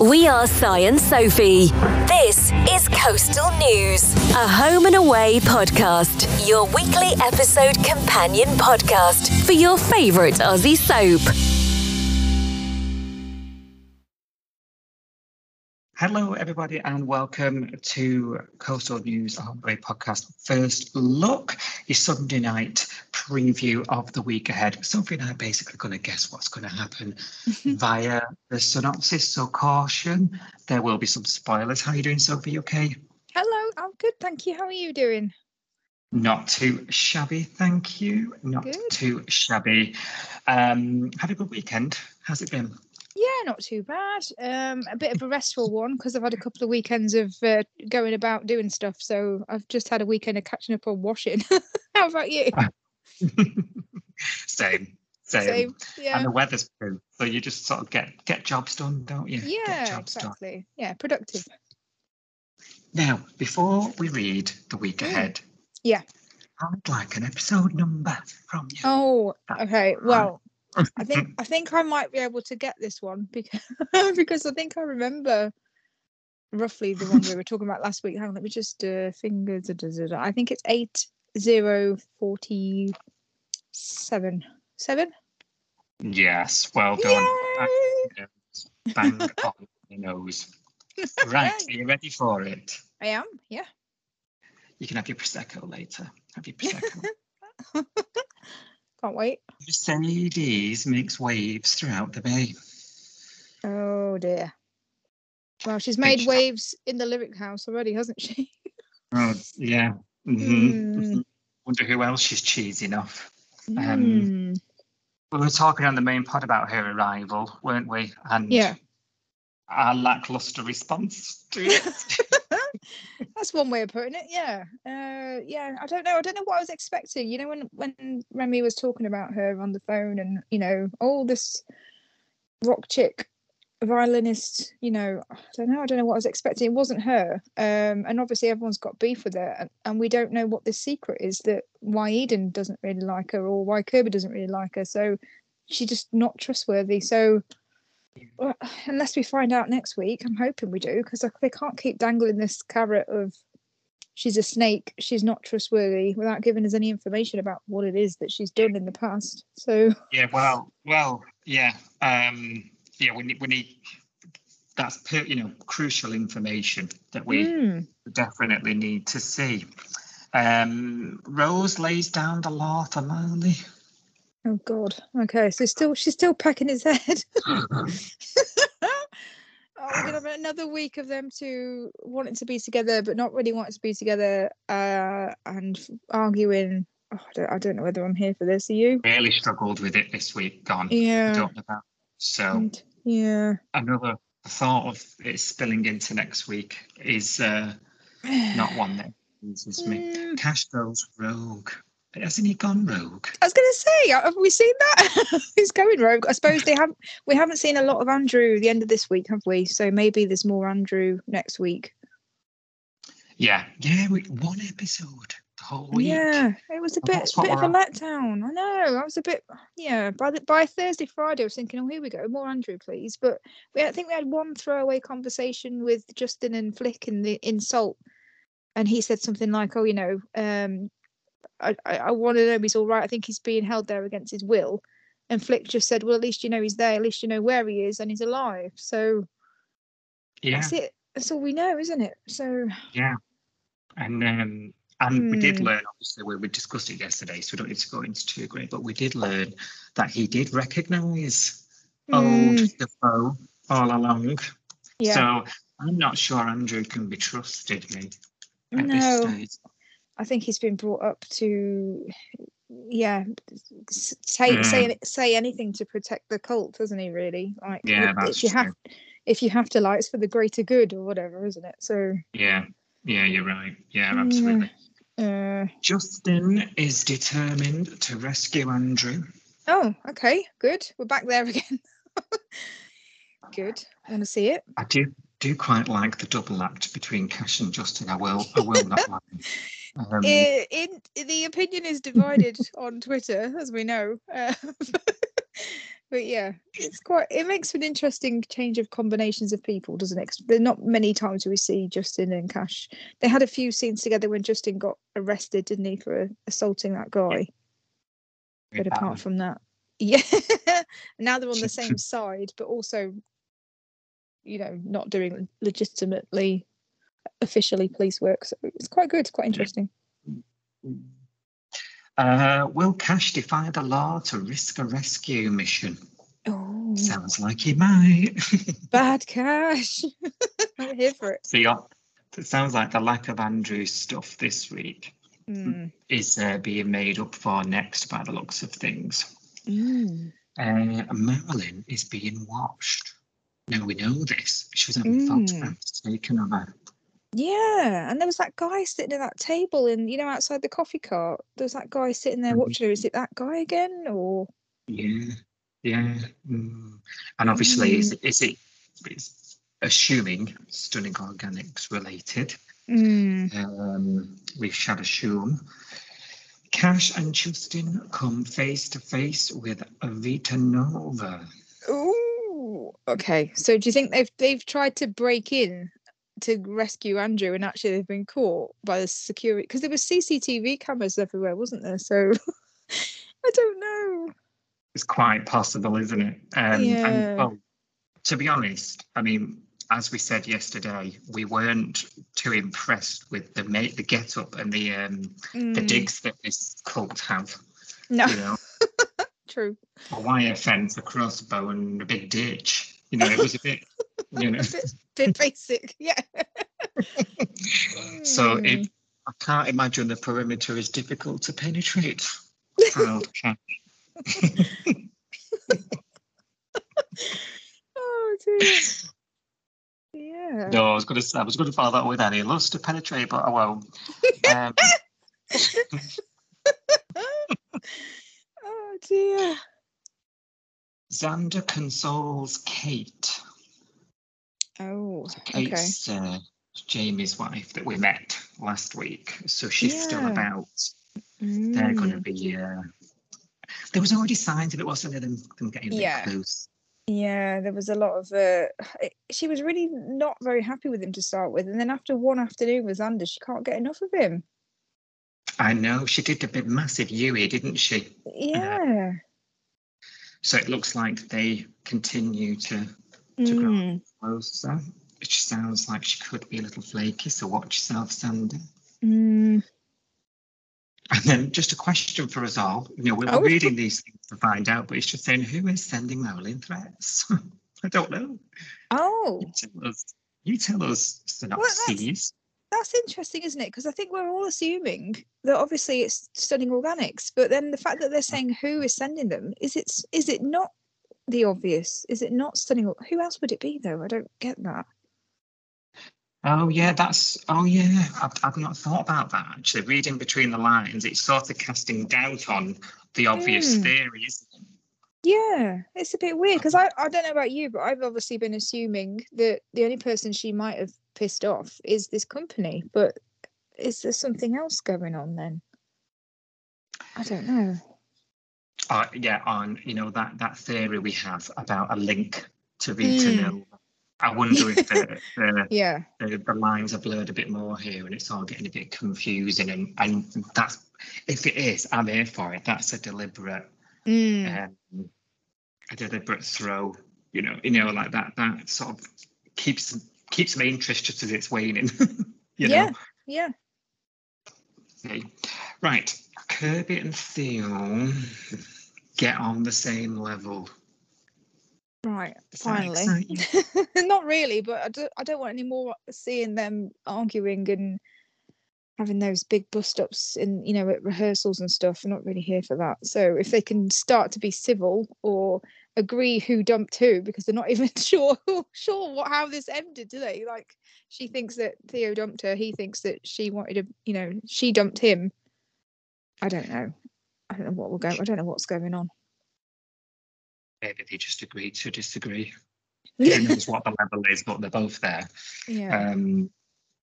We are Si and Sophie. This is Coastal News, a home and away podcast, your weekly episode companion podcast for your favourite Aussie soap. Hello, everybody, and welcome to Coastal News Grey Podcast. First look, your Sunday night preview of the week ahead. Sophie and I are basically going to guess what's going to happen via the synopsis. So, caution, there will be some spoilers. How are you doing, Sophie? Okay? Hello, I'm good, thank you. How are you doing? Not too shabby, thank you. Not Good. too shabby. Um, had a good weekend. How's it been? Yeah, not too bad. Um, a bit of a restful one because I've had a couple of weekends of uh, going about doing stuff. So I've just had a weekend of catching up on washing. How about you? Same. Same. Same. Yeah. And the weather's good, so you just sort of get get jobs done, don't you? Get Yeah, jobs done. exactly. Yeah, productive. Now, before we read the week Mm. ahead, Yeah. I'd like an episode number from you. Oh, okay. Well, I think. I think I might be able to get this one because because I think I remember roughly the one we were talking about last week. Hang on, let me just uh, finger. da, da, da, da. I think it's eight zero forty seven. Seven. Yes, well done. Yay! Bang on the nose. Right, are you ready for it? I am. Yeah. You can have your prosecco later. Have your prosecco. Can't wait. Mercedes makes waves throughout the bay. Oh dear. Well, she's made waves in the lyric house already, hasn't she? Oh, yeah. mhm, Hmm. mhm. Wonder who else she's cheesing off. Um, Hmm. We were talking on the main pod about her arrival, weren't we? And Yeah. our lackluster response to it. That's one way of putting it. Yeah. Uh, yeah. I don't know. I don't know what I was expecting. You know, when when Remi was talking about her on the phone, and you know, all this rock chick violinist. You know, I don't know. I don't know what I was expecting. It wasn't her. Um, and obviously everyone's got beef with her, and, and we don't know what the secret is that why Eden doesn't really like her or why Kirby doesn't really like her. So she's just not trustworthy. So well, unless we find out next week, I'm hoping we do because they can't keep dangling this carrot of she's a snake, she's not trustworthy without giving us any information about what it is that she's done in the past. So yeah, well, well, yeah, um, yeah. We need, we need. That's per, you know crucial information that we Mm, definitely need to see. Um, Rose lays down the law to Mali. Oh god. Okay, so still she's still packing his head. Oh, we're gonna have another week of them two wanting to be together, but not really wanting to be together, uh, and arguing. Oh, I, don't, I don't know whether I'm here for this. Are you? really struggled with it this week. Gone. Yeah. Don't know that. So and- yeah. another thought of it spilling into next week is uh, not one that pleases me. Mm, Cash goes rogue. Hasn't he gone rogue? I was going to say, uh, have we seen that? He's going rogue. I suppose they haven't. We haven't seen a lot of Andrew at the end of this week, have we? So maybe there's more Andrew next week. Yeah, yeah. We, one episode the whole week. Yeah, it was a And bit, what bit of a we're letdown. I know. I was a bit, yeah. By the by Thursday, Friday, I was thinking, oh, here we go, more Andrew, please. But we, I think we had one throwaway conversation with Justin and Flick in the insult, and he said something like, "Oh, you know, um, I, I, I want to know he's all right. I think he's being held there against his will." And Flick just said, "Well, at least you know he's there. At least you know where he is, and he's alive." So yeah, that's it. That's all we know, isn't it? So yeah. And um, and we did Hmm. learn. Obviously, we, we discussed it yesterday, so we don't need to go into too great. But we did learn that he did recognise old mm, Defoe all along. yeah. So I'm not sure Andrew can be trusted, mate. At No. this stage. I think he's been brought up to, yeah, say say say anything to protect the cult, hasn't he? Really, like Yeah, if- you have if you have to lie, it's for the greater good or whatever, isn't it? So, Yeah, yeah, you're right. Yeah, Yeah. absolutely. uh, Justin is determined to rescue Andrew. oh, okay, good. We're back there again. good. I want to see it. I do do quite like the double act between Cash and Justin. I will I will not lie. Um, the opinion is divided on Twitter, as we know. Uh, but yeah, it's quite. It makes an interesting change of combinations of people, doesn't it? There's not many times we see Justin and Cash. They had a few scenes together when Justin got arrested, didn't he, for assaulting that guy? But apart from that, yeah. now they're on the same side, but also, you know, not doing legitimately, officially police work. So it's quite good. It's quite interesting. Uh, will Cash defy the law to risk a rescue mission? Oh, Sounds like he might. bad cash. I'm here for it. See, it sounds like the lack of Andrew stuff this week Mm. is uh, being made up for next by the looks of things. Mm. Uh, Marilyn is being watched. Now we know this. She was having Mm. photographs taken of her. Yeah, and there was that guy sitting at that table, and you know, outside the coffee cart. There's that guy sitting there Mhm. watching her. Is it that guy again, or Yeah, yeah. Mm. And obviously, is, it- is it it's assuming stunning organics related? Mm. Um, we shall assume. Cash and Justin come face to face with Avita Nova. Ooh, okay. So do you think they've they've tried to break in to rescue Andrew, and actually they've been caught by the security because there were CCTV cameras everywhere, wasn't there? So I don't know. It's quite possible, isn't it? Um, Yeah. And, well, to be honest, I mean, as we said yesterday, we weren't too impressed with the the get up and the um, the Mm, digs that this cult have. No, You know, true. a wire fence, a crossbow, and a big ditch. You know, it was a bit, you know. A bit, bit basic, yeah. So it, I can't imagine the perimeter is difficult to penetrate. Cat. Oh dear. Yeah. No, I was going to I was going to follow that with Annie. Loves to penetrate, but I won't. Um, oh dear. Xander consoles Kate. Oh, okay. Uh, Jamie's wife that we met last week, so she's still Yeah. about. They're going to Mm. be. Uh, there was already signs of it, wasn't there? Them, them getting a bit Yeah. close. Yeah, there was a lot of. Uh, she was really not very happy with him to start with, and then after one afternoon with Xander, she can't get enough of him. I know she did a bit massive Yui, didn't she? Yeah. So it looks like they continue to to grow Mm. closer. Which sounds like she could be a little flaky, so watch yourself, Sandy. Mm. And then just a question for us all. You know, we're Oh. reading these things to find out, but it's just saying who is sending Marilyn threats? I don't know. Oh, You tell us. You tell us that's- synopses. that's interesting, isn't it? Because I think we're all assuming that obviously it's stunning organics, but then the fact that they're saying who is sending them is it is it not the obvious? Is it not stunning? Who else would it be though? I don't get that. Oh yeah, that's oh yeah. I've, I've not thought about that actually. Reading between the lines, it's sort of casting doubt on the obvious Mm. theory, isn't it? Yeah, it's a bit weird because I, I don't know about you, but I've obviously been assuming that the only person she might have pissed off is this company. But is there something else going on then? I don't know. Uh, yeah, on you know that that theory we have about a link to Vita Mm. Nova. I wonder if the, the, Yeah. the the lines are blurred a bit more here, and it's all getting a bit confusing. And and that's if it is, I'm here for it. That's a deliberate, Mm. um, a deliberate throw. You know, you know, like that. That sort of keeps keeps my interest just as it's waning. you yeah. know. Yeah. Okay. Right, Kirby and Theo get on the same level. Right. That Finally. Not really, but I don't, I don't want any more seeing them arguing and having those big bust ups in, you know, at rehearsals and stuff. I'm not really here for that. So if they can start to be civil or agree who dumped who, because they're not even sure sure what how this ended, do they? Like she thinks that Theo dumped her, he thinks that she wanted to, you know, she dumped him. I don't know. I don't know what will go. I don't know what's going on. Maybe they just agree to disagree. Who knows what the level is, but they're both there. yeah. Um,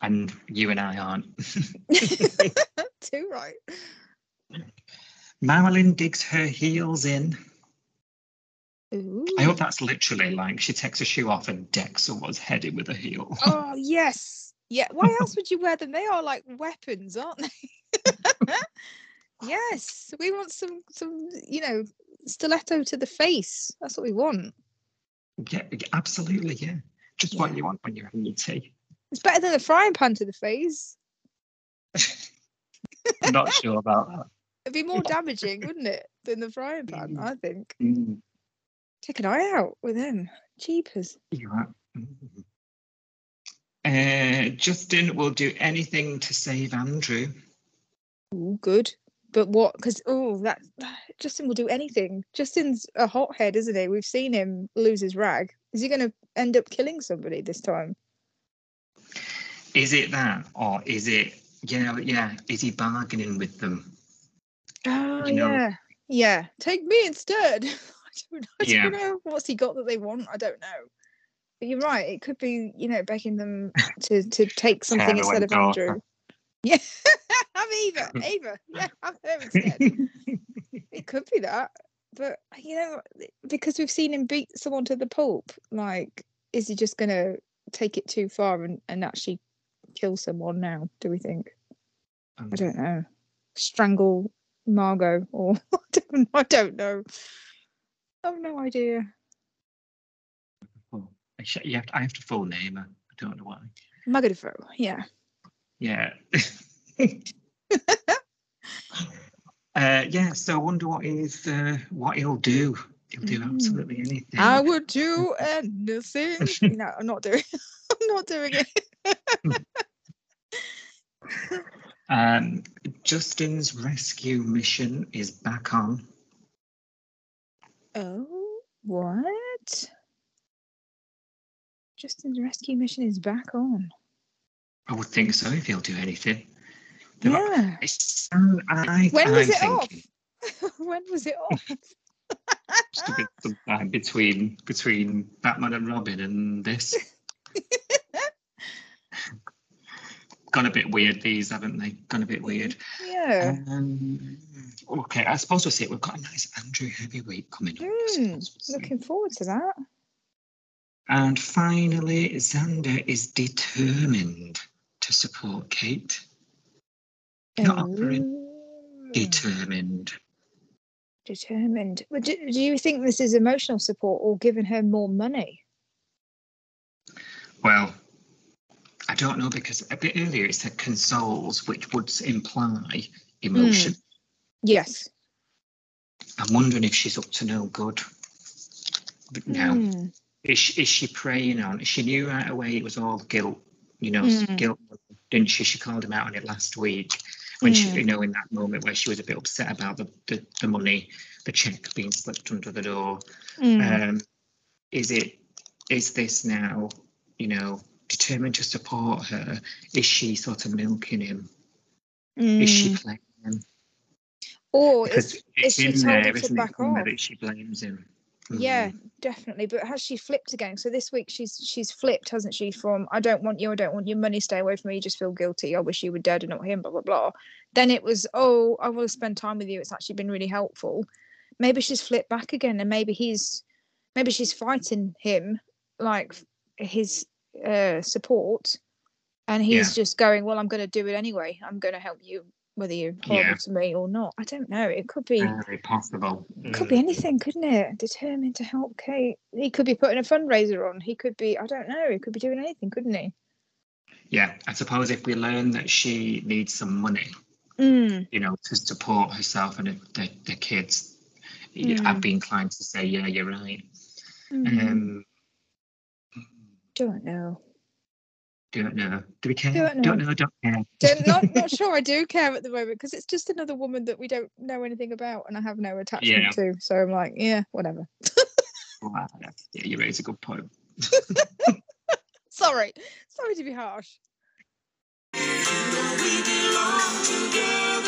and you and I aren't. Too right. Marilyn digs her heels in. Ooh. I hope that's literally like she takes a shoe off and decks someone's head in with a heel. Oh yes. Yeah. Why else would you wear them? They are like weapons, aren't they? yes. We want some some, you know, stiletto to the face. That's what we want. Yeah, absolutely. Yeah. Just what you want when you're having your tea. It's better than a frying pan to the face. I'm not sure about that. It'd be more damaging, wouldn't it, than the frying pan, Mm. I think. Mm, Take an eye out with them. Cheapers. you're right. Mm. Uh, Justin will do anything to save Andrew. Ooh, good. But what? Because oh, that Justin will do anything. Justin's a hothead, isn't he? We've seen him lose his rag. Is he going to end up killing somebody this time? Is it that, or is it, you know, yeah, is he bargaining with them? Oh You know- yeah, yeah. Take me instead. I don't, I don't Yeah. know what's he got that they want. I don't know. But you're right. It could be, you know, begging them to to take something instead of daughter. Andrew. Yeah, I'm Eva. Eva. Yeah, have her instead. it could be that but you know because we've seen him beat someone to the pulp like is he just gonna take it too far and, and actually kill someone now do we think Um, i don't know strangle margot or I don't, I don't know i've no idea oh, I sh- you have to, I have to full name. I don't know why. Magadifo, yeah Yeah. uh, yeah. So I wonder what he's uh, what he'll do. He'll do Mm. absolutely anything. i would do anything no i'm not doing i'm not doing it Um, Justin's rescue mission is back on. oh what justin's rescue mission is back on I would think so if he'll do anything. There are- yeah um, I, When was I'm it off? when was it off? just a bit sometime between between Batman and Robin and this. Gone a bit weird, these haven't they? Gone a bit weird. yeah. Um, okay, I suppose we'll see. We've got a nice Andrew heavyweight coming up. I Hmm, we'll. Looking forward to that. And finally, Xander is determined to support Kate. Not offering. Determined. Determined. But do, do you think this is emotional support or giving her more money? Well, I don't know because a bit earlier it said consoles, which would imply emotion. Yes. I'm wondering if she's up to no good. But now, Hmm. is she, is she preying on? She knew right away it was all guilt. You know, Mm. guilt, didn't she? She called him out on it last week when she, Mm. you know, in that moment where she was a bit upset about the the, the money, the check being slipped under the door. Hmm. Um, is it? Is this now? You know, determined to support her? Is she sort of milking him? Is she Hmm. playing him? Or Because is, it's she in told there, to back off? That she blames him. yeah, Mm. Definitely. But has she flipped again? So this week she's she's flipped, hasn't she? From I don't want you, I don't want your money, stay away from me, you just feel guilty. I wish you were dead and not him, blah blah blah. Then it was, oh, I want to spend time with you. It's actually been really helpful. Maybe she's flipped back again, and maybe he's maybe she's fighting him like his uh support, and he's just going, well, I'm going to do it anyway. I'm going to help you, whether you're horrible Yeah. to me or not. I don't know. It could be. Very possible. Could be Mm. anything, couldn't it? Determined to help Kate. He could be putting a fundraiser on. He could be, I don't know, he could be doing anything, couldn't he? Yeah, I suppose if we learn that she needs some money, Mm. you know, to support herself and the, the, the kids, Mm. I'd be inclined to say, yeah, you're right. mm. Um, Don't know. Don't know. Do we care? Don't Don't know. know. Don't care. Don't, not not sure I do care at the moment because it's just another woman that we don't know anything about and I have no attachment Yeah. to. So I'm like, yeah, whatever. Wow, Yeah, you raise a good point. Sorry, sorry to be harsh. we belong together.